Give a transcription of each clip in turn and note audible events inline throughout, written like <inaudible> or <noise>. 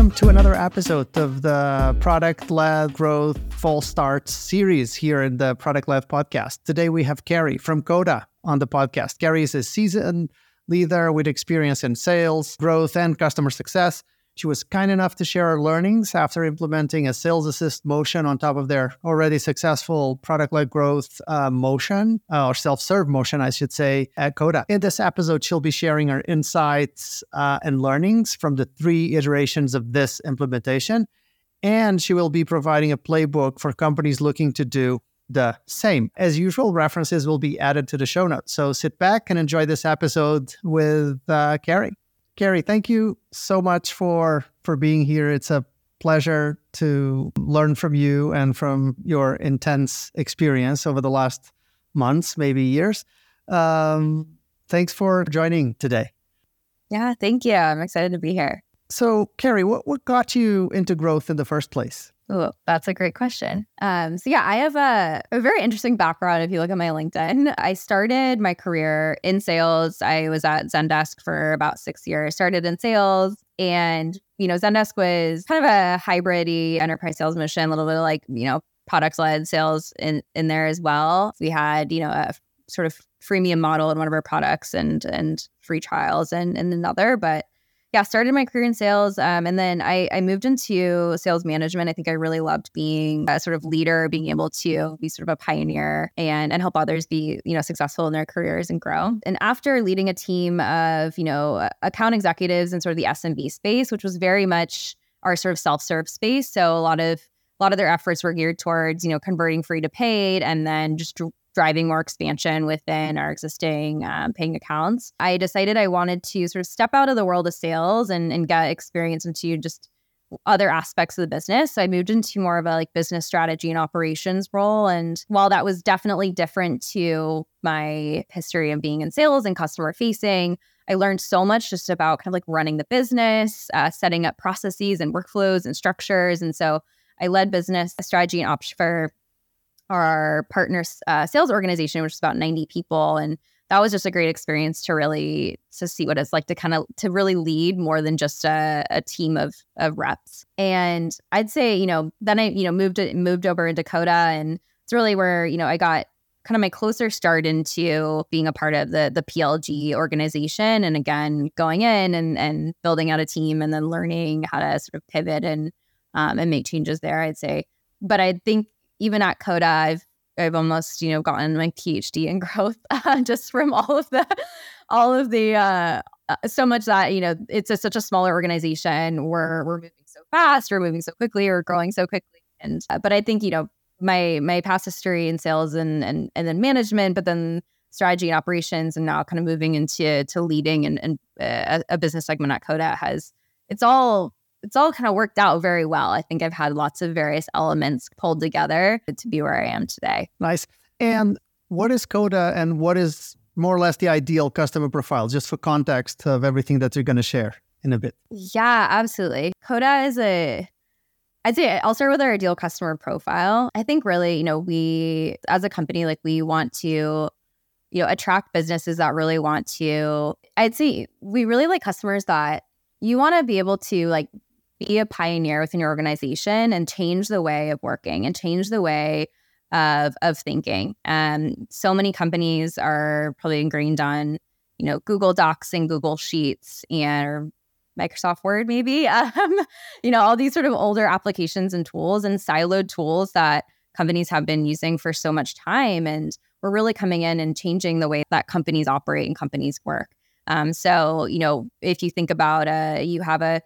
welcome to another episode of the Product Led Growth False Start series here in the Product Led podcast. Today we have Carrie from Coda on the podcast. Carrie is a seasoned leader with experience in sales, growth, and customer success. She was kind enough to share her learnings after implementing a sales assist motion on top of their already successful product led growth uh, motion, uh, or self serve motion, I should say, at Coda. In this episode, she'll be sharing her insights uh, and learnings from the three iterations of this implementation. And she will be providing a playbook for companies looking to do the same. As usual, references will be added to the show notes. So sit back and enjoy this episode with uh, Carrie. Carrie, thank you so much for for being here. It's a pleasure to learn from you and from your intense experience over the last months, maybe years. Um, thanks for joining today. Yeah, thank you. I'm excited to be here. So, Carrie, what, what got you into growth in the first place? Oh, that's a great question. Um, so yeah, I have a, a, very interesting background. If you look at my LinkedIn, I started my career in sales. I was at Zendesk for about six years. Started in sales, and you know, Zendesk was kind of a hybrid enterprise sales mission, a little bit of like you know product led sales in in there as well. We had you know a sort of freemium model in one of our products and and free trials and and another, but yeah, started my career in sales. Um, and then I, I moved into sales management. I think I really loved being a sort of leader, being able to be sort of a pioneer and, and help others be, you know, successful in their careers and grow. And after leading a team of, you know, account executives in sort of the SMB space, which was very much our sort of self-serve space. So a lot of a lot of their efforts were geared towards, you know, converting free to paid and then just driving more expansion within our existing um, paying accounts. I decided I wanted to sort of step out of the world of sales and, and get experience into just other aspects of the business. So I moved into more of a like business strategy and operations role. And while that was definitely different to my history of being in sales and customer facing, I learned so much just about kind of like running the business, uh, setting up processes and workflows and structures. And so I led business strategy and ops for our partner uh, sales organization, which is about 90 people. And that was just a great experience to really to see what it's like to kind of to really lead more than just a, a team of of reps. And I'd say, you know, then I, you know, moved moved over into Coda and it's really where, you know, I got kind of my closer start into being a part of the the PLG organization and again going in and and building out a team and then learning how to sort of pivot and um, and make changes there I'd say but I think even at Coda, I've I've almost you know gotten my PhD in growth <laughs> uh, just from all of the all of the uh, uh, so much that you know it's a, such a smaller organization. We're we're moving so fast, we're moving so quickly, we're growing so quickly. And uh, but I think you know my my past history in sales and and and then management, but then strategy and operations, and now kind of moving into to leading and, and uh, a business segment at Coda has it's all it's all kind of worked out very well. I think I've had lots of various elements pulled together to be where I am today. Nice. And what is Coda and what is more or less the ideal customer profile, just for context of everything that you're going to share in a bit? Yeah, absolutely. Coda is a I'd say I'll start with our ideal customer profile. I think really, you know, we as a company, like we want to, you know, attract businesses that really want to. I'd say we really like customers that you want to be able to like be a pioneer within your organization and change the way of working and change the way of of thinking. Um, so many companies are probably ingrained on, you know, Google Docs and Google Sheets and Microsoft Word, maybe. <laughs> Um, you know, all these sort of older applications and tools and siloed tools that companies have been using for so much time. And we're really coming in and changing the way that companies operate and companies work. Um, so, you know, if you think about uh, you have a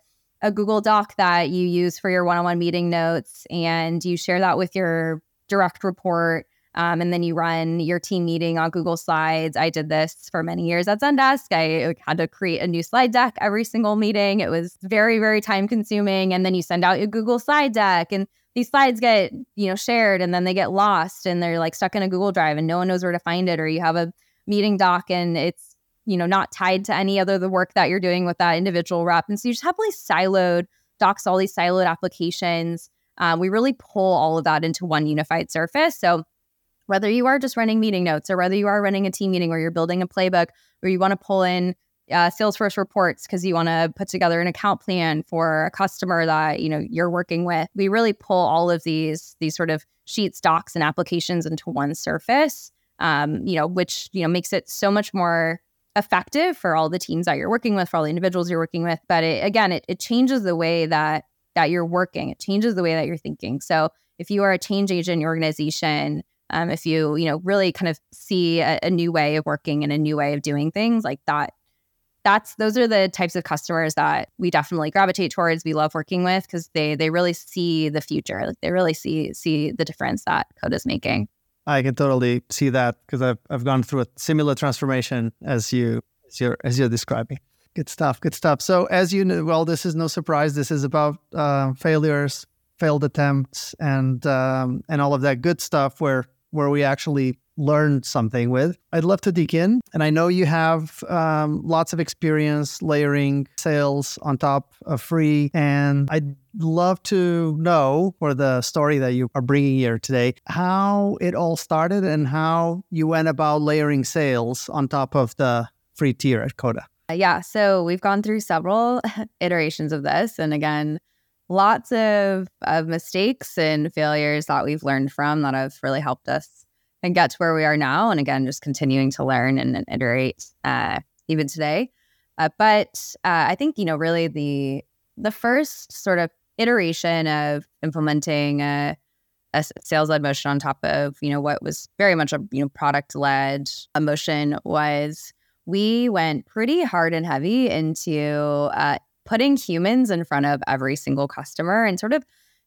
a Google Doc that you use for your one on one meeting notes and you share that with your direct report. Um, and then you run your team meeting on Google Slides. I did this for many years at Zendesk. I had to create a new slide deck every single meeting. It was very, very time consuming. And then you send out your Google slide deck, and these slides get you know shared, and then they get lost, and they're like stuck in a Google Drive, and no one knows where to find it. Or you have a meeting doc, and it's you know, not tied to any other the work that you're doing with that individual rep. And so you just have these siloed docs, all these siloed applications. Um, we really pull all of that into one unified surface. So whether you are just running meeting notes or whether you are running a team meeting or you're building a playbook or you want to pull in uh, Salesforce reports because you want to put together an account plan for a customer that you know you're working with. We really pull all of these these sort of sheets, docs, and applications into one surface. Um, you know, which you know makes it so much more effective for all the teams that you're working with, for all the individuals you're working with. But it, again, it, it changes the way that that you're working. It changes the way that you're thinking. So if you are a change agent in your organization, um, if you you know really kind of see a, a new way of working and a new way of doing things like that that's those are the types of customers that we definitely gravitate towards we love working with because they they really see the future like they really see see the difference that Coda is making i can totally see that because I've, I've gone through a similar transformation as you as you're as you're describing. Good stuff good stuff. So as you know well this is no surprise. This is about uh, failures failed attempts and um, and all of that good stuff where where we actually learned something with. I'd love to dig in. And I know you have um, lots of experience layering sales on top of free. And I'd love to know for the story that you are bringing here today, how it all started and how you went about layering sales on top of the free tier at Coda. Yeah. So we've gone through several <laughs> iterations of this. And again, lots of, of mistakes and failures that we've learned from that have really helped us and get to where we are now. And again, just continuing to learn and, and iterate uh, even today. Uh, but uh, I think you know really the the first sort of iteration of implementing a, a sales led motion on top of you know what was very much a you know product led emotion was we went pretty hard and heavy into uh, putting humans in front of every single customer and sort of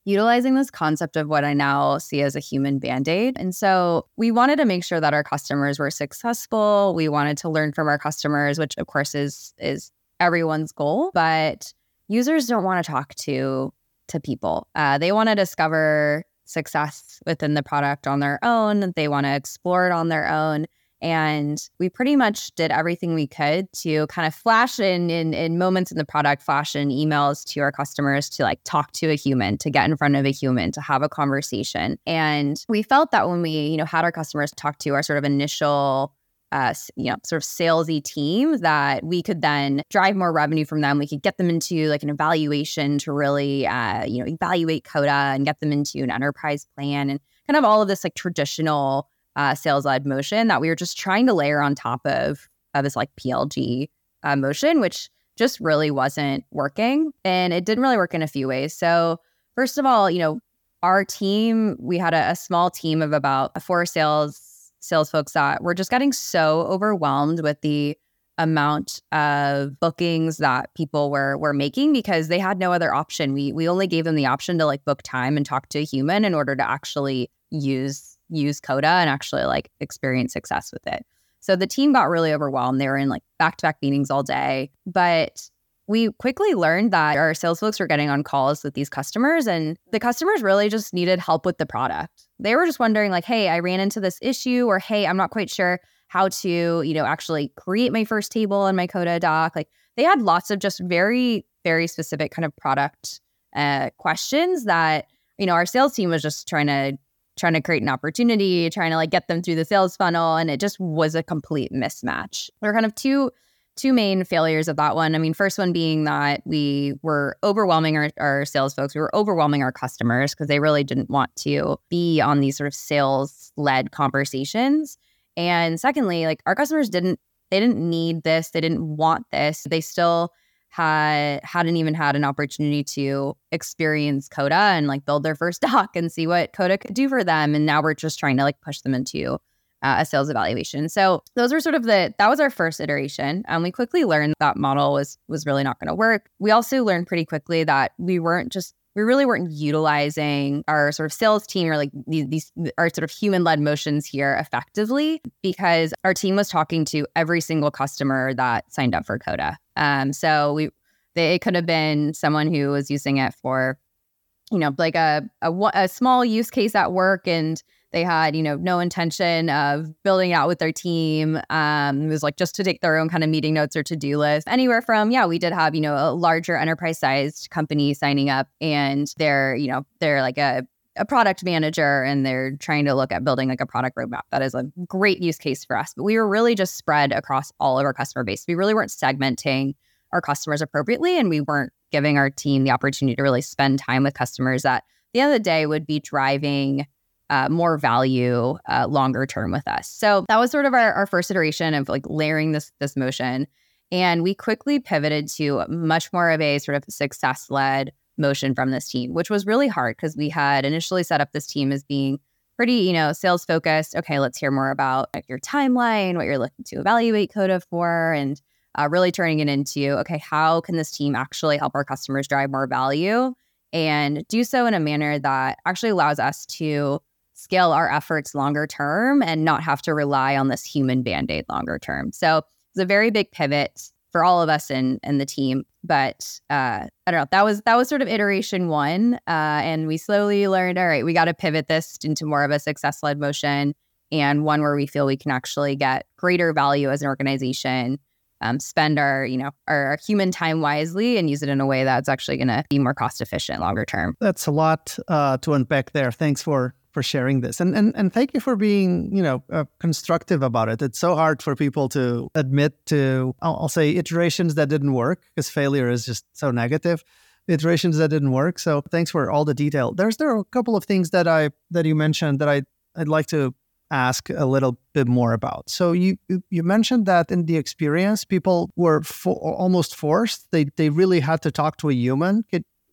utilizing this concept of what I now see as a human band aid. And so we wanted to make sure that our customers were successful. We wanted to learn from our customers, which of course is is everyone's goal. But users don't want to talk to to people. Uh, they want to discover success within the product on their own. They want to explore it on their own. And we pretty much did everything we could to kind of flash in, in in moments in the product, flash in emails to our customers to like talk to a human, to get in front of a human, to have a conversation. And we felt that when we, you know, had our customers talk to our sort of initial uh, you know, sort of salesy team that we could then drive more revenue from them. We could get them into like an evaluation to really, uh, you know, evaluate Coda and get them into an enterprise plan and kind of all of this like traditional uh, sales led motion that we were just trying to layer on top of, of this like PLG uh, motion, which just really wasn't working. And it didn't really work in a few ways. So, first of all, you know, our team, we had a, a small team of about four sales sales folks that were just getting so overwhelmed with the amount of bookings that people were were making because they had no other option. We we only gave them the option to like book time and talk to a human in order to actually use use Coda and actually like experience success with it. So the team got really overwhelmed. They were in like back to back meetings all day. But we quickly learned that our sales folks were getting on calls with these customers and the customers really just needed help with the product. They were just wondering like, "Hey, I ran into this issue," or "Hey, I'm not quite sure how to, you know, actually create my first table in my Coda doc." Like they had lots of just very very specific kind of product uh, questions that you know our sales team was just trying to trying to create an opportunity, trying to like get them through the sales funnel. And it just was a complete mismatch. There are kind of two two main failures of that one. I mean, first one being that we were overwhelming our, our sales folks. We were overwhelming our customers because they really didn't want to be on these sort of sales led conversations. And secondly, like our customers didn't they didn't need this. They didn't want this. They still had hadn't even had an opportunity to experience Coda and like build their first <laughs> doc and see what Coda could do for them. And now we're just trying to like push them into uh, a sales evaluation. So those were sort of the that was our first iteration, and we quickly learned that model was was really not going to work. We also learned pretty quickly that we weren't just we really weren't utilizing our sort of sales team or like these, these our sort of human led motions here effectively because our team was talking to every single customer that signed up for Coda. Um, so we they, it could have been someone who was using it for, you know, like a, a a small use case at work and they had you know no intention of building out with their team um, it was like just to take their own kind of meeting notes or to-do list anywhere from yeah we did have you know a larger enterprise sized company signing up and they're you know they're like a a product manager and they're trying to look at building like a product roadmap. That is a great use case for us. But we were really just spread across all of our customer base. We really weren't segmenting our customers appropriately and we weren't giving our team the opportunity to really spend time with customers that at the end of the day would be driving uh, more value uh, longer term with us. So that was sort of our, our first iteration of like layering this this motion. And we quickly pivoted to much more of a sort of success led motion from this team, which was really hard because we had initially set up this team as being pretty, you know, sales focused. Okay, let's hear more about like, your timeline, what you're looking to evaluate Coda for, and uh, really turning it into okay, how can this team actually help our customers drive more value and do so in a manner that actually allows us to scale our efforts longer term and not have to rely on this human band aid longer term. So it's a very big pivot for all of us and in the team. But uh, I don't know. That was that was sort of iteration one, uh, and we slowly learned. All right, we got to pivot this into more of a success led motion and one where we feel we can actually get greater value as an organization. Um, spend our you know our, our, human time wisely and use it in a way that's actually going to be more cost efficient longer term. That's a lot uh, to unpack there. Thanks for for sharing this. And and and thank you for being you know uh, constructive about it. It's so hard for people to admit to I'll, I'll say iterations that didn't work because failure is just so negative. Iterations that didn't work. So thanks for all the detail. There's there are a couple of things that i that you mentioned that i i'd like to ask a little bit more about. So you you mentioned that in the experience people were almost forced. They they really had to talk to a human.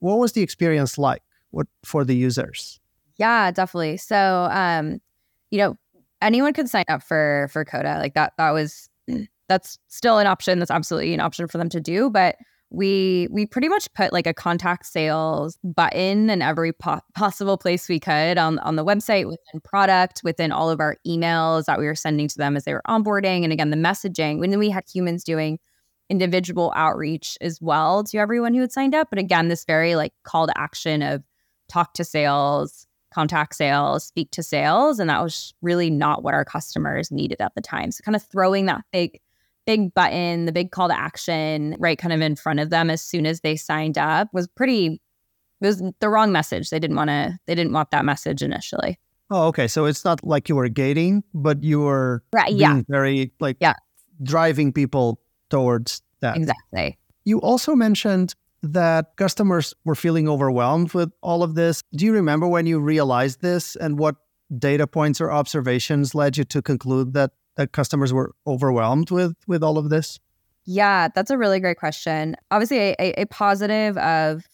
What was the experience like what for the users yeah, definitely. So, um, you know, anyone could sign up for for Coda. Like that that was that's still an option. That's absolutely an option for them to do, but we we pretty much put like a contact sales button in every po- possible place we could on on the website within product within all of our emails that we were sending to them as they were onboarding and again the messaging when we had humans doing individual outreach as well to everyone who had signed up but again this very like call to action of talk to sales contact sales, speak to sales. And that was really not what our customers needed at the time. So kind of throwing that big, big button, the big call to action right kind of in front of them as soon as they signed up was pretty it was the wrong message. They didn't want to they didn't want that message initially. Oh, okay. So it's not like you were gating, but you were right, yeah. very like yeah. driving people towards that. Exactly. You also mentioned that customers were feeling overwhelmed with all of this. Do you remember when you realized this and what data points or observations led you to conclude that that customers were overwhelmed with with all of this? Yeah, that's a really great question. Obviously, a, a positive of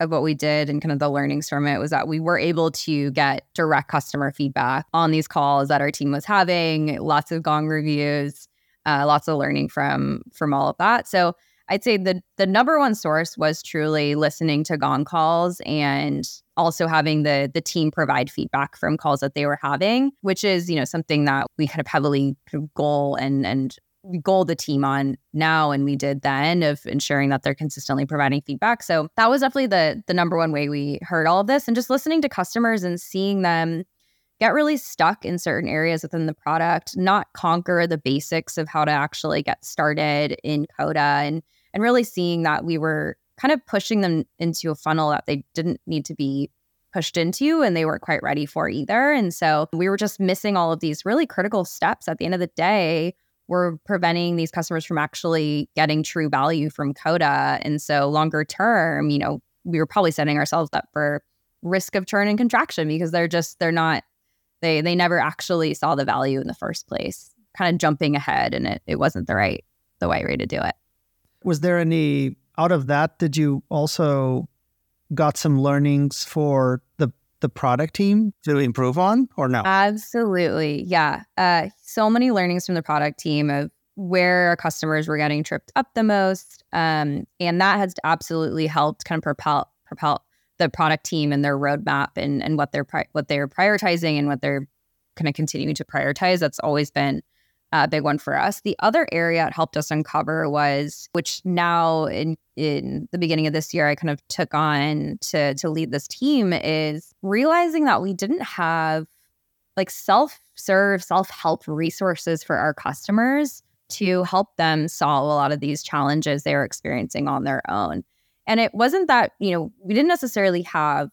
of what we did and kind of the learnings from it was that we were able to get direct customer feedback on these calls that our team was having, lots of gong reviews, uh, lots of learning from from all of that. So I'd say the the number one source was truly listening to gong calls and also having the the team provide feedback from calls that they were having, which is you know something that we kind of heavily goal and and goal the team on now and we did then of ensuring that they're consistently providing feedback. So that was definitely the the number one way we heard all of this and just listening to customers and seeing them get really stuck in certain areas within the product, not conquer the basics of how to actually get started in Coda and and really seeing that we were kind of pushing them into a funnel that they didn't need to be pushed into and they weren't quite ready for either. And so we were just missing all of these really critical steps at the end of the day were preventing these customers from actually getting true value from Coda. And so longer term, you know, we were probably setting ourselves up for risk of churn and contraction because they're just they're not they they never actually saw the value in the first place. Kind of jumping ahead and it it wasn't the right the right way to do it. Was there any out of that? Did you also got some learnings for the the product team to improve on, or no? Absolutely, yeah. Uh, so many learnings from the product team of where our customers were getting tripped up the most, um, and that has absolutely helped kind of propel propel the product team and their roadmap and and what they're pri- what they're prioritizing and what they're kind of continuing to prioritize. That's always been a big one for us. The other area it helped us uncover was, which now in in the beginning of this year, I kind of took on to to lead this team, is realizing that we didn't have like self serve, self help resources for our customers to help them solve a lot of these challenges they were experiencing on their own. And it wasn't that, you know, we didn't necessarily have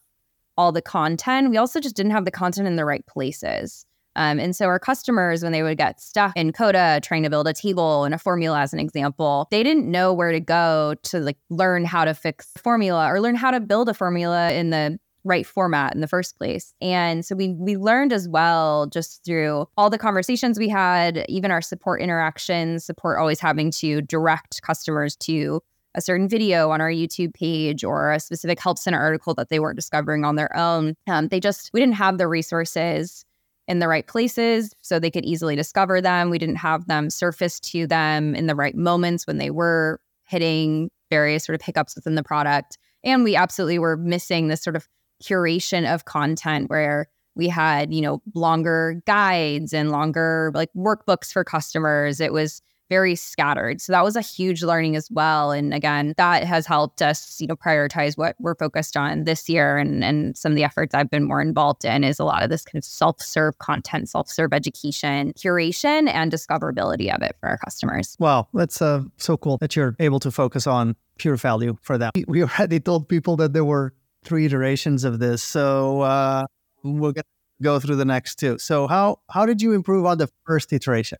all the content. We also just didn't have the content in the right places. Um, and so our customers, when they would get stuck in Coda trying to build a table and a formula as an example, they didn't know where to go to like learn how to fix formula or learn how to build a formula in the right format in the first place. And so we we learned as well just through all the conversations we had, even our support interactions, support always having to direct customers to a certain video on our YouTube page or a specific help center article that they weren't discovering on their own. Um, they just we didn't have the resources in the right places so they could easily discover them. We didn't have them surface to them in the right moments when they were hitting various sort of hiccups within the product. And we absolutely were missing this sort of curation of content where we had, you know, longer guides and longer like workbooks for customers. It was very scattered. So that was a huge learning as well. And again, that has helped us, you know, prioritize what we're focused on this year. And and some of the efforts I've been more involved in is a lot of this kind of self-serve content, self-serve education, curation, and discoverability of it for our customers. Wow, that's uh, so cool that you're able to focus on pure value for that. We already told people that there were three iterations of this, so uh, we'll get go through the next two. So how how did you improve on the first iteration?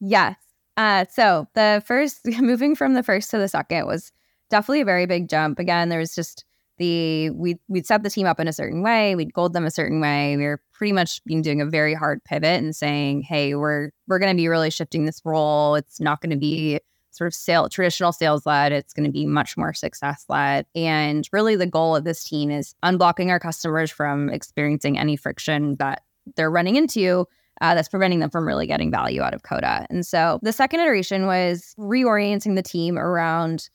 Yes. Uh, so the first, <laughs> moving from the first to the second was definitely a very big jump. Again, there was just the we we'd set the team up in a certain way, we'd gold them a certain way. We were pretty much being doing a very hard pivot and saying, hey, we're we're going to be really shifting this role. It's not going to be sort of sale traditional sales led. It's going to be much more success led. And really, the goal of this team is unblocking our customers from experiencing any friction that they're running into uh, that's preventing them from really getting value out of Coda. And so the second iteration was reorienting the team around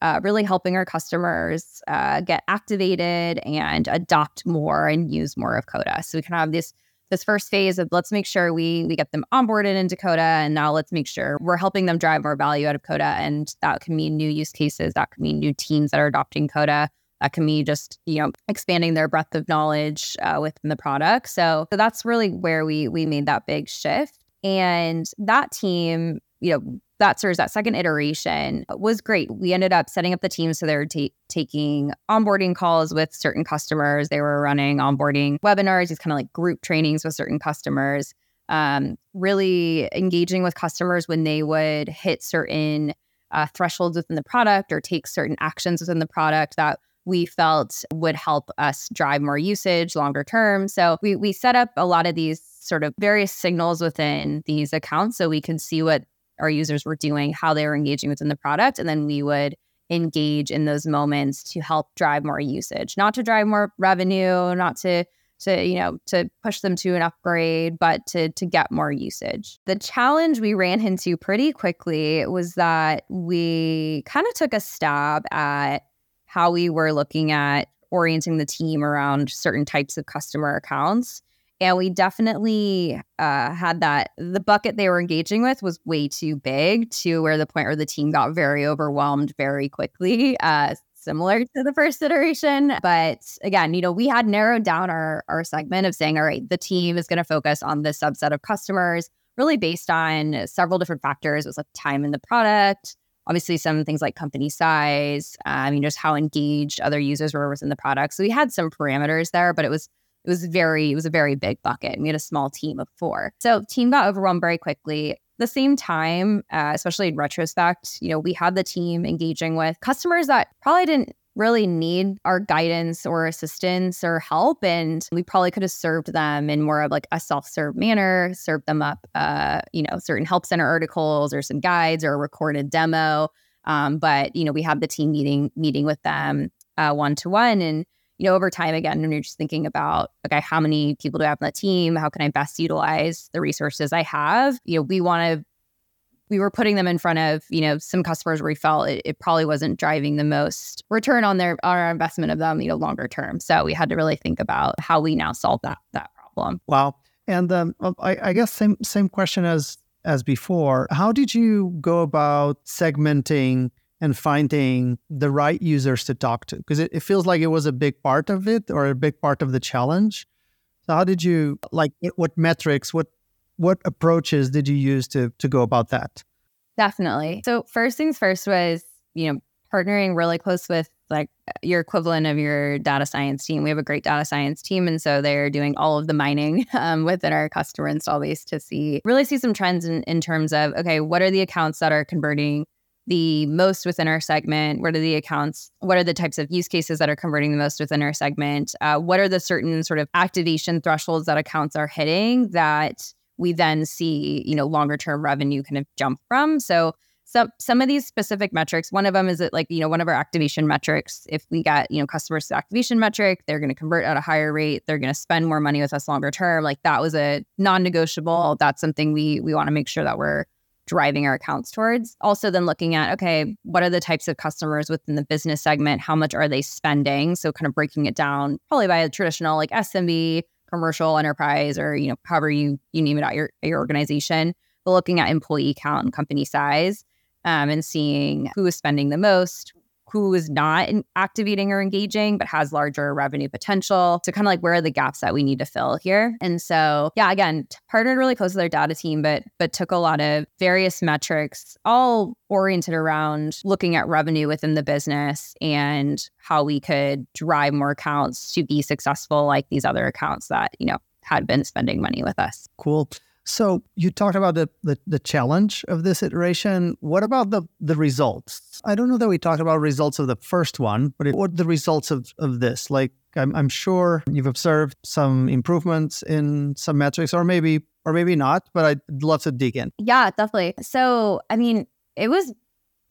uh, really helping our customers uh, get activated and adopt more and use more of Coda. So we can have this this first phase of let's make sure we we get them onboarded into Coda, and now let's make sure we're helping them drive more value out of Coda, and that can mean new use cases, that can mean new teams that are adopting Coda. That can be just you know expanding their breadth of knowledge uh, within the product. So, so that's really where we we made that big shift. And that team, you know, that serves that second iteration was great. We ended up setting up the team so they were ta- taking onboarding calls with certain customers. They were running onboarding webinars, these kind of like group trainings with certain customers. Um, really engaging with customers when they would hit certain uh, thresholds within the product or take certain actions within the product that we felt would help us drive more usage longer term. So we we set up a lot of these sort of various signals within these accounts so we can see what our users were doing, how they were engaging within the product, and then we would engage in those moments to help drive more usage, not to drive more revenue, not to to you know to push them to an upgrade but to to get more usage the challenge we ran into pretty quickly was that we kind of took a stab at how we were looking at orienting the team around certain types of customer accounts. And we definitely uh, had that. The bucket they were engaging with was way too big to where the point where the team got very overwhelmed very quickly, uh, similar to the first iteration. But again, you know, we had narrowed down our, our segment of saying, all right, the team is going to focus on this subset of customers, really based on several different factors. It was like time in the product, obviously some things like company size, um, you know, just how engaged other users were within the product. So we had some parameters there, but it was it was very it was a very big bucket. And We had a small team of four, so team got overwhelmed very quickly. the same time, uh, especially in retrospect, you know, we had the team engaging with customers that probably didn't really need our guidance or assistance or help and we probably could have served them in more of like a self-serve manner served them up uh, you know certain help center articles or some guides or a recorded demo. Um, but you know we have the team meeting meeting with them one to one and you know over time again when you're just thinking about okay how many people do i have on the team? How can i best utilize the resources i have? You know we want to we were putting them in front of you know some customers where we felt it, it, probably wasn't driving the most return on their on our investment of them you know longer term. So we had to really think about how we now solve that that problem. Wow. And um, I, I guess same same question as as before. How did you go about segmenting and finding the right users to talk to? Because it, it feels like it was a big part of it or a big part of the challenge. So how did you like what metrics what what approaches did you use to to go about that? Definitely. So first things first was, you know, partnering really close with like your equivalent of your data science team. We have a great data science team, and so they're doing all of the mining <laughs> um, within our customer install base to see really see some trends in, in terms of okay, what are the accounts that are converting the most within our segment? What are the accounts? What are the types of use cases that are converting the most within our segment? Uh, what are the certain sort of activation thresholds that accounts are hitting that we then see, you know, longer term revenue kind of jump from? So some some of these specific metrics one of them is that like you know one of our activation metrics if we get you know customers to activation metric they're going to convert at a higher rate they're going to spend more money with us longer term. Like that was a non-negotiable. That's something we we want to make sure that we're driving our accounts towards. Also then looking at okay what are the types of customers within the business segment? How much are they spending? So kind of breaking it down probably by a traditional like smb commercial enterprise or you know however you you name it out your, your organization but looking at employee count and company size um, and seeing who is spending the most, who is not activating or engaging, but has larger revenue potential. So, kind of like where are the gaps that we need to fill here? And so, yeah, again, partnered really close with our data team, but but took a lot of various metrics, all oriented around looking at revenue within the business and how we could drive more accounts to be successful, like these other accounts that you know had been spending money with us. Cool. So you talked about the, the, the challenge of this iteration. What about the the results? I don't know that we talked about results of the first one, but what the results of, of this? Like I'm, I'm sure you've observed some improvements in some metrics, or maybe or maybe not. But I'd love to dig in. Yeah, definitely. So I mean, it was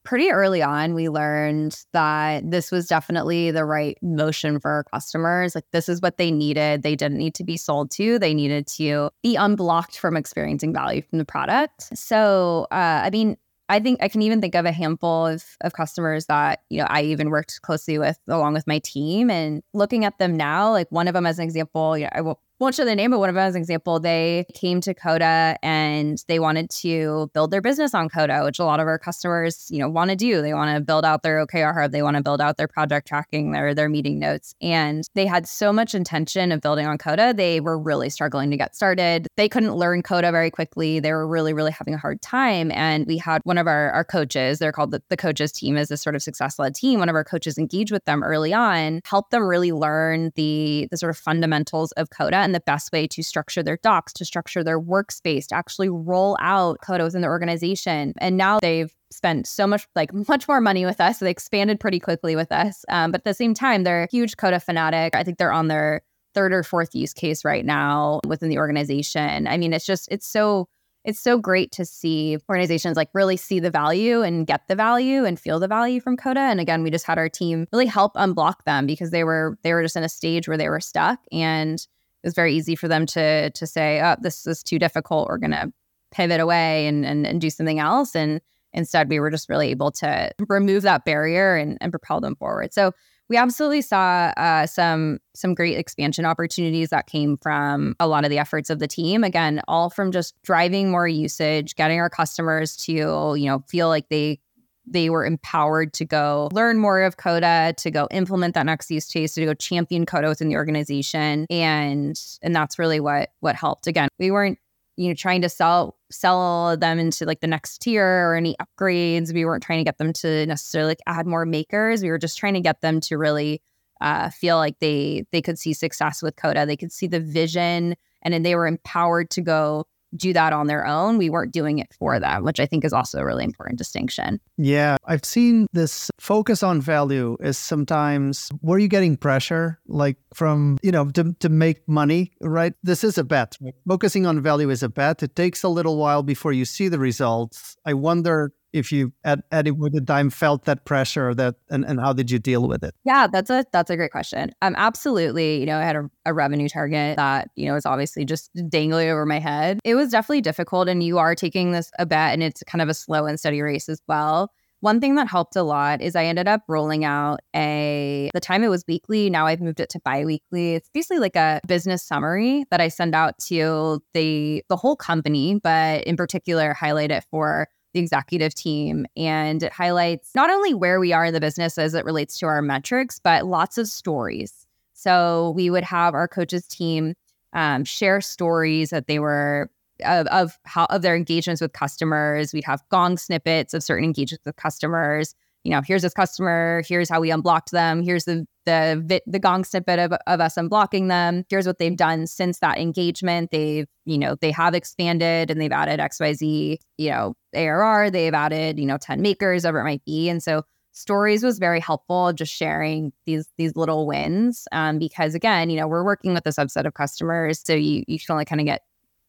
pretty early on, we learned that this was definitely the right motion for our customers. Like, this is what they needed. They didn't need to be sold to, they needed to be unblocked from experiencing value from the product. So, uh, I mean, I think I can even think of a handful of, of customers that, you know, I even worked closely with along with my team and looking at them now, like one of them as an example, you know, I will won't show the name, but one of them as an example, they came to Coda and they wanted to build their business on Coda, which a lot of our customers, you know, want to do. They want to build out their OKR hub, they want to build out their project tracking, their their meeting notes. And they had so much intention of building on Coda, they were really struggling to get started. They couldn't learn Coda very quickly. They were really, really having a hard time. And we had one of our, our coaches, they're called the, the coaches team is a sort of success-led team. One of our coaches engaged with them early on, helped them really learn the the sort of fundamentals of Coda and the best way to structure their docs, to structure their workspace, to actually roll out Coda within the organization. And now they've spent so much, like <laughs> much more money with us. They expanded pretty quickly with us. Um, but at the same time, they're a huge Coda fanatic. I think they're on their third or fourth use case right now within the organization. I mean, it's just, it's so it's so great to see organizations like really see the value and get the value and feel the value from Coda. And again, we just had our team really help unblock them because they were they were just in a stage where they were stuck and it was very easy for them to to say, "Oh, this is too difficult. We're going to pivot away and, and and do something else." And instead, we were just really able to remove that barrier and, and propel them forward. So we absolutely saw uh, some some great expansion opportunities that came from a lot of the efforts of the team. Again, all from just driving more usage, getting our customers to you know feel like they they were empowered to go learn more of Coda, to go implement that next use case, to go champion Coda within the organization. And and that's really what what helped. Again, we weren't you know trying to sell sell them into like the next tier or any upgrades we weren't trying to get them to necessarily like add more makers we were just trying to get them to really uh, feel like they they could see success with coda they could see the vision and then they were empowered to go do that on their own. We weren't doing it for them, which I think is also a really important distinction. Yeah. I've seen this focus on value is sometimes were you getting pressure like from, you know, to, to make money, right? This is a bet. Focusing on value is a bet. It takes a little while before you see the results. I wonder if you at, at it with the time felt that pressure that and, and how did you deal with it? Yeah that's a that's a great question. Um absolutely you know i had a, a revenue target that you know is obviously just dangling over my head. It was definitely difficult and you are taking this a bet and it's kind of a slow and steady race as well. One thing that helped a lot is I ended up rolling out a the time it was weekly, now I've moved it to bi-weekly. It's basically like a business summary that I send out to the the whole company, but in particular highlight it for the executive team. And it highlights not only where we are in the business as it relates to our metrics, but lots of stories. So we would have our coaches team um, share stories that they were of, of how of their engagements with customers. We'd have gong snippets of certain engagements with customers. You know, here's this customer, here's how we unblocked them, here's the the the gong snippet of, of us unblocking them. Here's what they've done since that engagement. They've, you know, they have expanded and they've added XYZ, you know, ARR, they've added, you know, 10 makers, whatever it might be. And so stories was very helpful just sharing these these little wins um, because again you know we're working with a subset of customers so you you can only kind of get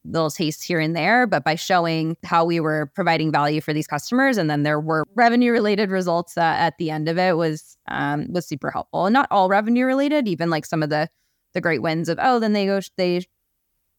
little tastes here and there but by showing how we were providing value for these customers and then there were revenue related results that at the end of it was um, was super helpful and not all revenue related even like some of the the great wins of oh then they go they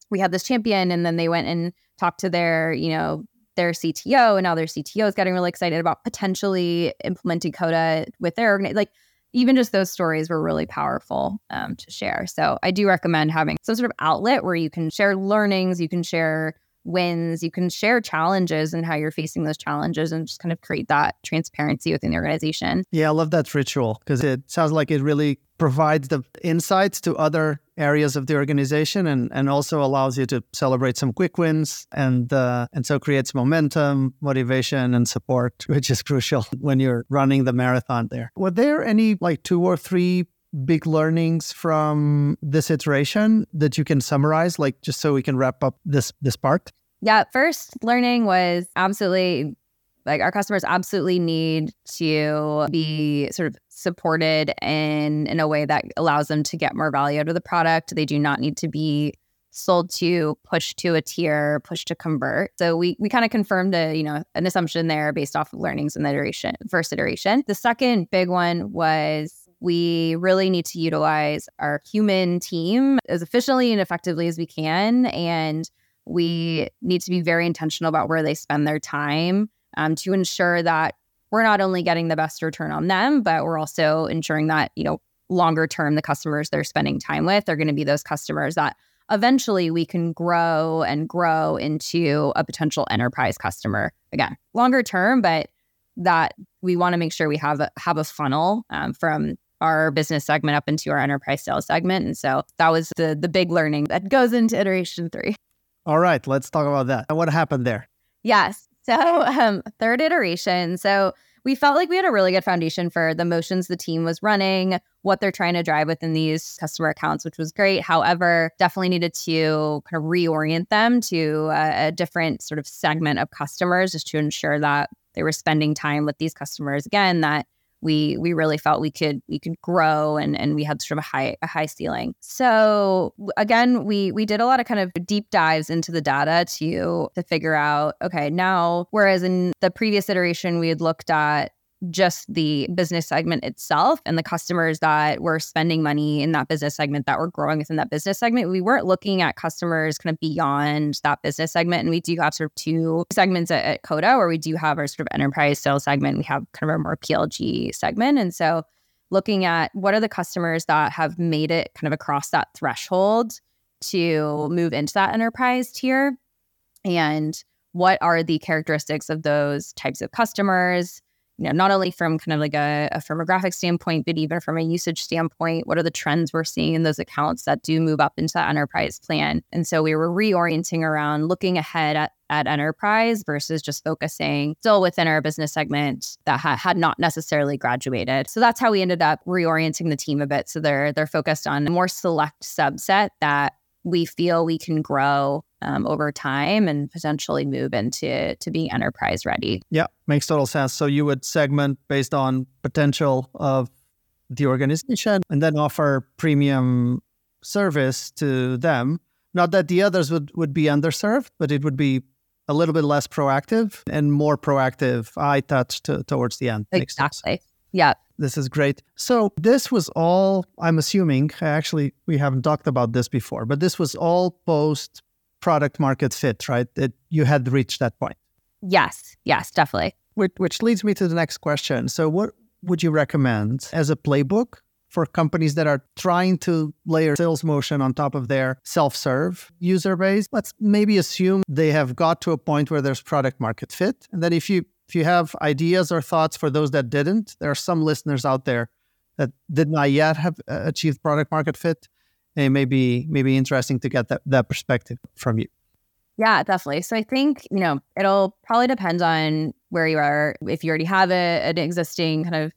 we had this champion and then they went and talked to their you know their CTO, and now their CTO is getting really excited about potentially implementing Coda with their organization. Like even just those stories were really powerful um, to share. So I do recommend having some sort of outlet where you can share learnings, you can share wins, you can share challenges and how you're facing those challenges and just kind of create that transparency within the organization. Yeah, I love that ritual because it sounds like it really provides the insights to other areas of the organization and, and also allows you to celebrate some quick wins and uh, and so creates momentum, motivation, and support, <laughs> which is crucial when you're running the marathon there. Were there any like two or three big learnings from this iteration that you can summarize, like just so we can wrap up this this part? Yeah, first learning was absolutely like our customers absolutely need to be sort of supported in in a way that allows them to get more value out of the product. They do not need to be sold to, push to a tier, push to convert. So we we kind of confirmed a, you know, an assumption there based off of learnings in the iteration, first iteration. The second big one was we really need to utilize our human team as efficiently and effectively as we can. And we need to be very intentional about where they spend their time um, to ensure that we're not only getting the best return on them, but we're also ensuring that, you know, longer term, the customers they're spending time with are going to be those customers that eventually we can grow and grow into a potential enterprise customer. Again, longer term, but that we want to make sure we have a, have a funnel um, from our business segment up into our enterprise sales segment. And so that was the the big learning that goes into iteration three. All right, let's talk about that. What happened there? Yes. So um, third iteration. So we felt like we had a really good foundation for the motions the team was running, what they're trying to drive within these customer accounts, which was great. However, definitely needed to kind of reorient them to a, a different sort of segment of customers just to ensure that they were spending time with these customers again that we we really felt we could we could grow and and we had sort of a high a high ceiling. So again, we we did a lot of kind of deep dives into the data to to figure out okay, now whereas in the previous iteration we had looked at just the business segment itself and the customers that were spending money in that business segment that were growing within that business segment. We weren't looking at customers kind of beyond that business segment. And we do have sort of two segments at, at Coda where we do have our sort of enterprise sales segment. We have kind of a more PLG segment. And so looking at what are the customers that have made it kind of across that threshold to move into that enterprise tier and what are the characteristics of those types of customers you know, not only from kind of like a, a firmographic standpoint, but even from a usage standpoint, what are the trends we're seeing in those accounts that do move up into that enterprise plan? And so we were reorienting around looking ahead at, at enterprise versus just focusing still within our business segment that ha- had not necessarily graduated. So that's how we ended up reorienting the team a bit. So they're they're focused on a more select subset that we feel we can grow um, over time and potentially move into to being enterprise ready. Yeah, makes total sense. So you would segment based on potential of the organization and then offer premium service to them. Not that the others would, would be underserved, but it would be a little bit less proactive and more proactive eye touch to, towards the end. Exactly. Yeah. This is great. So, this was all, I'm assuming, actually, we haven't talked about this before, but this was all post product market fit, right? That you had reached that point. Yes, yes, definitely. Which, which leads me to the next question. So, what would you recommend as a playbook for companies that are trying to layer sales motion on top of their self-serve user base? Let's maybe assume they have got to a point where there's product market fit, and then if you if you have ideas or thoughts for those that didn't, there are some listeners out there that did not yet have uh, achieved product market fit it may be maybe interesting to get that, that perspective from you. Yeah, definitely. So I think, you know, it'll probably depend on where you are. If you already have a, an existing kind of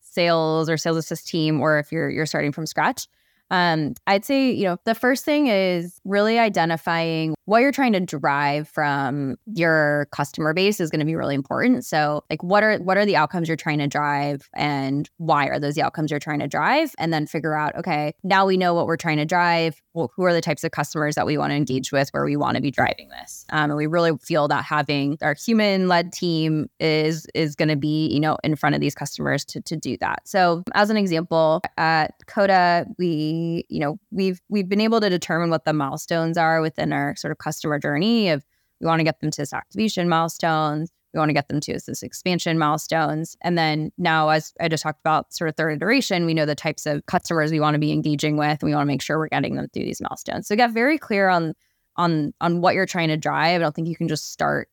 sales or sales assist team, or if you're you're starting from scratch. Um, I'd say, you know, the first thing is really identifying what you're trying to drive from your customer base is going to be really important. So, like what are what are the outcomes you're trying to drive and why are those the outcomes you're trying to drive? And then figure out, okay, now we know what we're trying to drive. Well, who are the types of customers that we want to engage with where we want to be driving this? Um, and we really feel that having our human led team is is going to be, you know, in front of these customers to to do that. So, as an example, at Coda, we, you know, we've we've been able to determine what the milestones are within our sort of customer journey of we want to get them to this activation milestones we want to get them to this expansion milestones and then now as i just talked about sort of third iteration we know the types of customers we want to be engaging with and we want to make sure we're getting them through these milestones. So get very clear on on on what you're trying to drive i don't think you can just start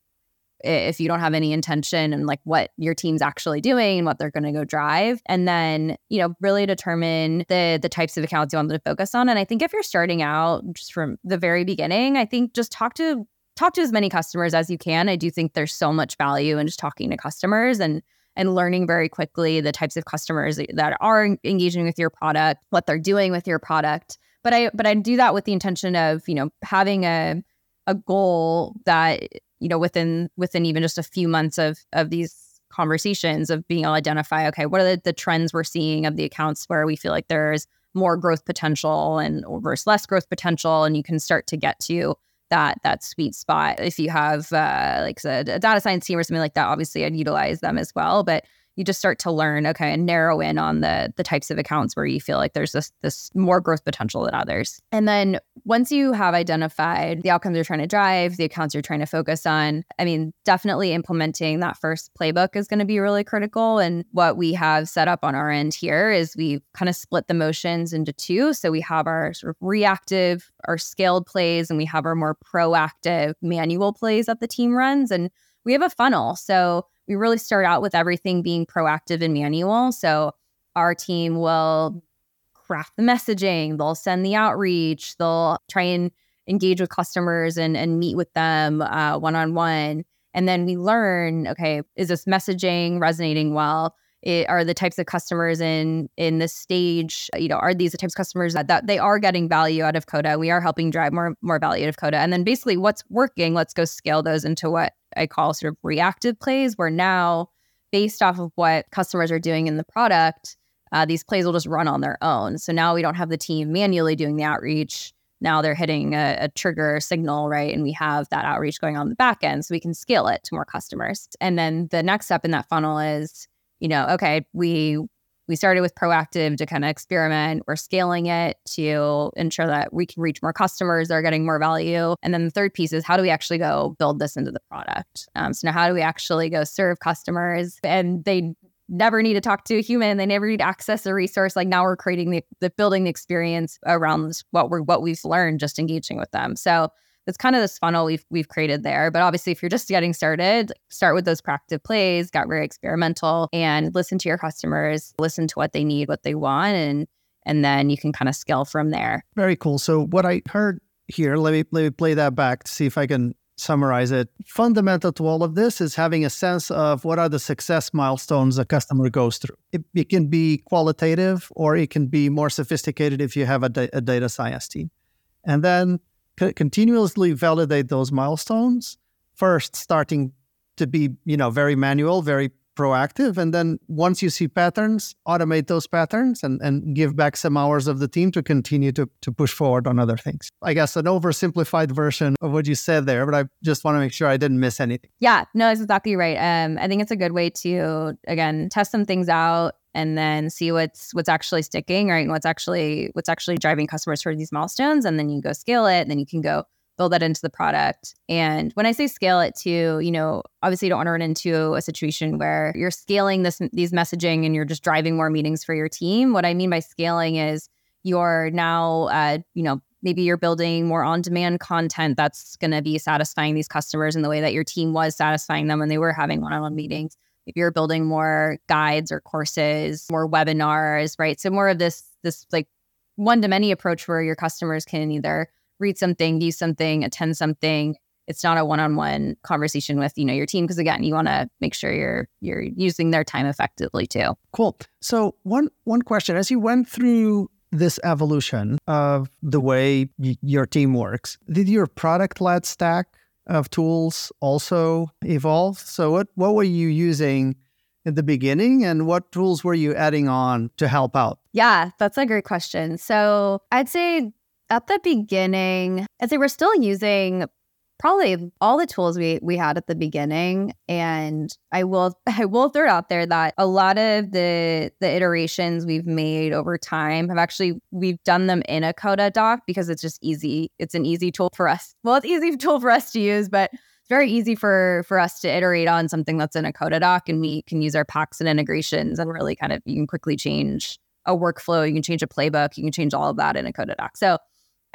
if you don't have any intention and like what your team's actually doing and what they're going to go drive. And then you know really determine the the types of accounts you want them to focus on. And i think if you're starting out just from the very beginning i think just talk to talk to as many customers as you can. I do think there's so much value in just talking to customers and and learning very quickly the types of customers that are engaging with your product what they're doing with your product. But i but i do that with the intention of you know having a a goal that you know within within even just a few months of of these conversations of being able to identify okay what are the, the trends we're seeing of the accounts where we feel like there's more growth potential and versus less growth potential and you can start to get to that that sweet spot if you have uh, like a, a data science team or something like that obviously i'd utilize them as well but you just start to learn okay and narrow in on the the types of accounts where you feel like there's this this more growth potential than others. And then once you have identified the outcomes you're trying to drive the accounts you're trying to focus on i mean definitely implementing that first playbook is going to be really critical. And what we have set up on our end here is we kind of split the motions into two. So we have our sort of reactive our scaled plays and we have our more proactive manual plays that the team runs. And we have a funnel so we really start out with everything being proactive and manual. So our team will craft the messaging, they'll send the outreach, they'll try and engage with customers and, and meet with them one on one. And then we learn okay, is this messaging resonating well? It, are the types of customers in in this stage you know are these the types of customers that, that they are getting value out of coda we are helping drive more more value out of coda and then basically what's working let's go scale those into what I call sort of reactive plays, where now, based off of what customers are doing in the product, uh, these plays will just run on their own. So now we don't have the team manually doing the outreach. Now they're hitting a, a trigger signal, right? And we have that outreach going on the back end so we can scale it to more customers. And then the next step in that funnel is, you know, okay, we we started with proactive to kind of experiment. We're scaling it to ensure that we can reach more customers that are getting more value. And then the third piece is how do we actually go build this into the product? Um, so now, how do we actually go serve customers? And they never need to talk to a human. They never need to access a resource. Like now, we're creating the, the building the experience around what we're what we've learned just engaging with them. So it's kind of this funnel we've we've created there. But obviously, if you're just getting started, start with those proactive plays, got very experimental, and listen to your customers, listen to what they need, what they want, and and then you can kind of scale from there. Very cool. So what I heard here, let me let me play that back to see if I can summarize it. Fundamental to all of this is having a sense of what are the success milestones a customer goes through. It, it can be qualitative or it can be more sophisticated if you have a, da- a data science team. And then c- continuously validate those milestones. First starting to be you know very manual very proactive and then once you see patterns automate those patterns and, and give back some hours of the team to continue to, to push forward on other things. I guess an oversimplified version of what you said there but i just want to make sure i didn't miss anything. Yeah no that's exactly right. Um, i think it's a good way to again test some things out and then see what's what's actually sticking, right? And what's actually what's actually driving customers for these milestones. And then you go scale it, and then you can go build that into the product. And when I say scale it to, you know, obviously you don't want to run into a situation where you're scaling this these messaging and you're just driving more meetings for your team. What I mean by scaling is you're now uh, you know, maybe you're building more on-demand content that's going to be satisfying these customers in the way that your team was satisfying them when they were having one-on-one meetings if you're building more guides or courses, more webinars, right? So more of this this like one to many approach where your customers can either read something, view something, attend something, it's not a one-on-one conversation with you know your team because again you want to make sure you're you're using their time effectively too. Cool. So one one question. As you went through this evolution of the way y- your team works did your product led stack of tools also evolve so what what were you using in the beginning and what tools were you adding on to help out? Yeah that's a great question. So i'd say at the beginning, I'd say we're still using probably all the tools we we had at the beginning and i will <laughs> i will throw it out there that a lot of the the iterations we've made over time have actually we've done them in a coda doc because it's just easy it's an easy tool for us <laughs> well it's easy tool for us to use but it's very easy for for us to iterate on something that's in a coda doc and we can use our packs and integrations and really kind of you can quickly change a workflow you can change a playbook you can change all of that in a coda doc. So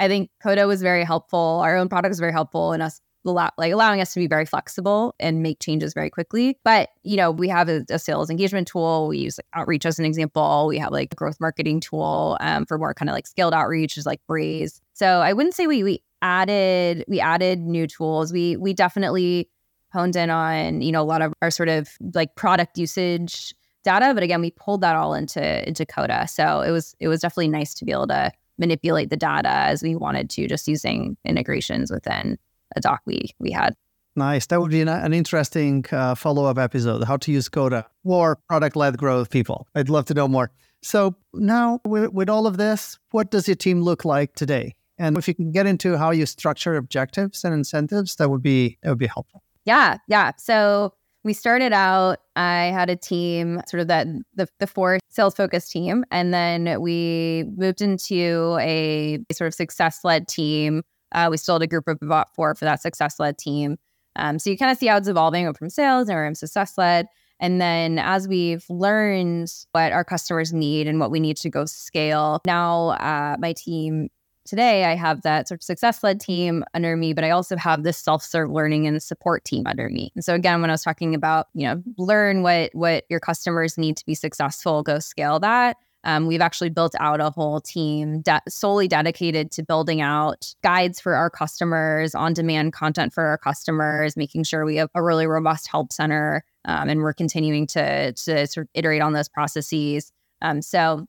I think Coda was very helpful. Our own product was very helpful in us like allowing us to be very flexible and make changes very quickly. But you know, we have a, a sales engagement tool. We use like, outreach as an example. We have like a growth marketing tool um, for more kind of like scaled outreach, is like Braze. So I wouldn't say we we added we added new tools. We we definitely honed in on you know a lot of our sort of like product usage data but again we pulled that all into into coda so it was it was definitely nice to be able to manipulate the data as we wanted to, just using integrations within a doc we we had. Nice. That would be an, an interesting uh, follow up episode how to use Coda for product led growth people. I'd love to know more. So, now with, with all of this, what does your team look like today? And if you can get into how you structure objectives and incentives, that would be that would be helpful. Yeah, yeah. So we started out i had a team sort of that the, the four sales focused team and then we moved into a sort of success led team. Uh, we still had a group of about four for that success led team. Um, so you kind of see how it's evolving from sales and from success led and then as we've learned what our customers need and what we need to go scale now uh, my team today I have that sort of success led team under me, but I also have this self serve learning and support team under me. And so again, when I was talking about, you know, learn what what your customers need to be successful, go scale that. Um, we've actually built out a whole team de- solely dedicated to building out guides for our customers, on demand content for our customers, making sure we have a really robust help center. Um, and we're continuing to, to sort of iterate on those processes. Um, so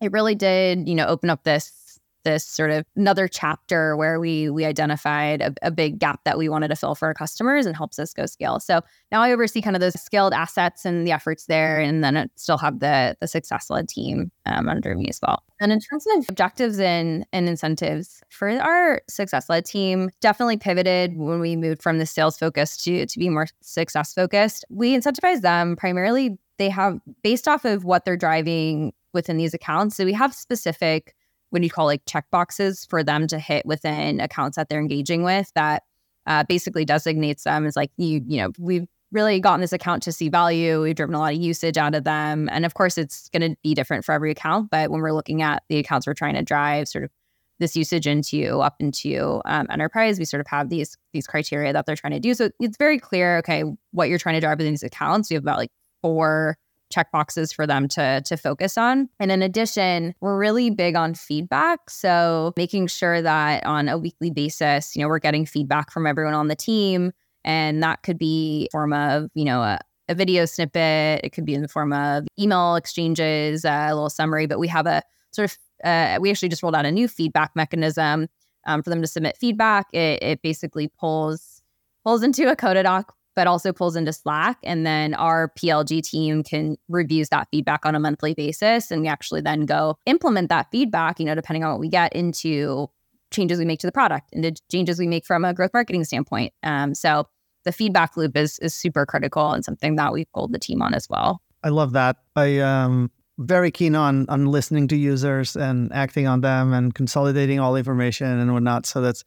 it really did, you know, open up this this sort of another chapter where we we identified a, a, big gap that we wanted to fill for our customers and helps us go scale. So now I oversee kind of those scaled assets and the efforts there, and then I still have the the success led team um, under me as well. And in terms of objectives and, and incentives for our success led team, definitely pivoted when we moved from the sales focus to to be more success focused. We incentivize them primarily. They have based off of what they're driving within these accounts. So we have specific what do you call like check boxes for them to hit within accounts that they're engaging with that uh, basically designates them as like you you know we've really gotten this account to see value. We've driven a lot of usage out of them. And of course it's going to be different for every account but when we're looking at the accounts we're trying to drive sort of this usage into up into um, enterprise we sort of have these these criteria that they're trying to do. So it's very clear okay what you're trying to drive within these accounts. We have about like four check boxes for them to to focus on. And in addition, we're really big on feedback, so making sure that on a weekly basis, you know, we're getting feedback from everyone on the team and that could be form of, you know, a, a video snippet, it could be in the form of email exchanges, uh, a little summary, but we have a sort of uh, we actually just rolled out a new feedback mechanism um, for them to submit feedback. It, it basically pulls pulls into a Coda doc but also pulls into Slack. And then our PLG team can reviews that feedback on a monthly basis. And we actually then go implement that feedback, you know, depending on what we get into changes we make to the product and the changes we make from a growth marketing standpoint. Um, so the feedback loop is is super critical and something that we've pulled the team on as well. I love that. I um very keen on on listening to users and acting on them and consolidating all information and whatnot. So that's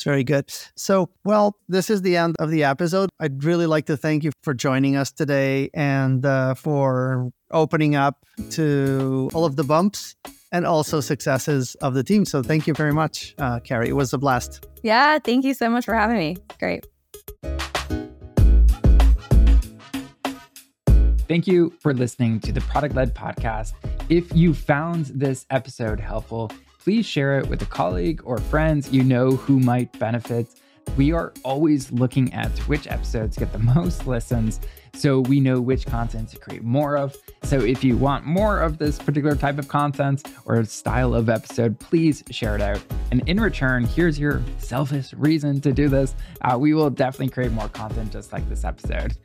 it's very good. So, well, this is the end of the episode. I'd really like to thank you for joining us today and uh, for opening up to all of the bumps and also successes of the team. So, thank you very much, uh, Carrie. It was a blast. Yeah, thank you so much for having me. Great. Thank you for listening to the Product Led Podcast. If you found this episode helpful, please share it with a colleague or friends you know who might benefit. We are always looking at which episodes get the <laughs> most listens so we know which content to create more of. So if you want more of this particular type of content or style of episode, please share it out. And in return, here's your selfish reason to do this. Uh, we will definitely create more content just like this episode.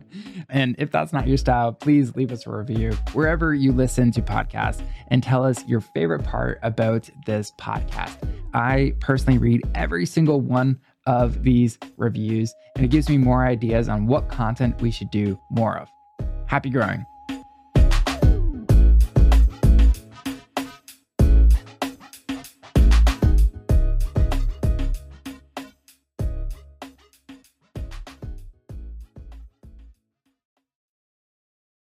<laughs> and if that's not your style, please leave us a review wherever you listen to podcasts and tell us your favorite part about this podcast. I personally read every single one of these reviews, and it gives me more ideas on what content we should do more of. Happy growing.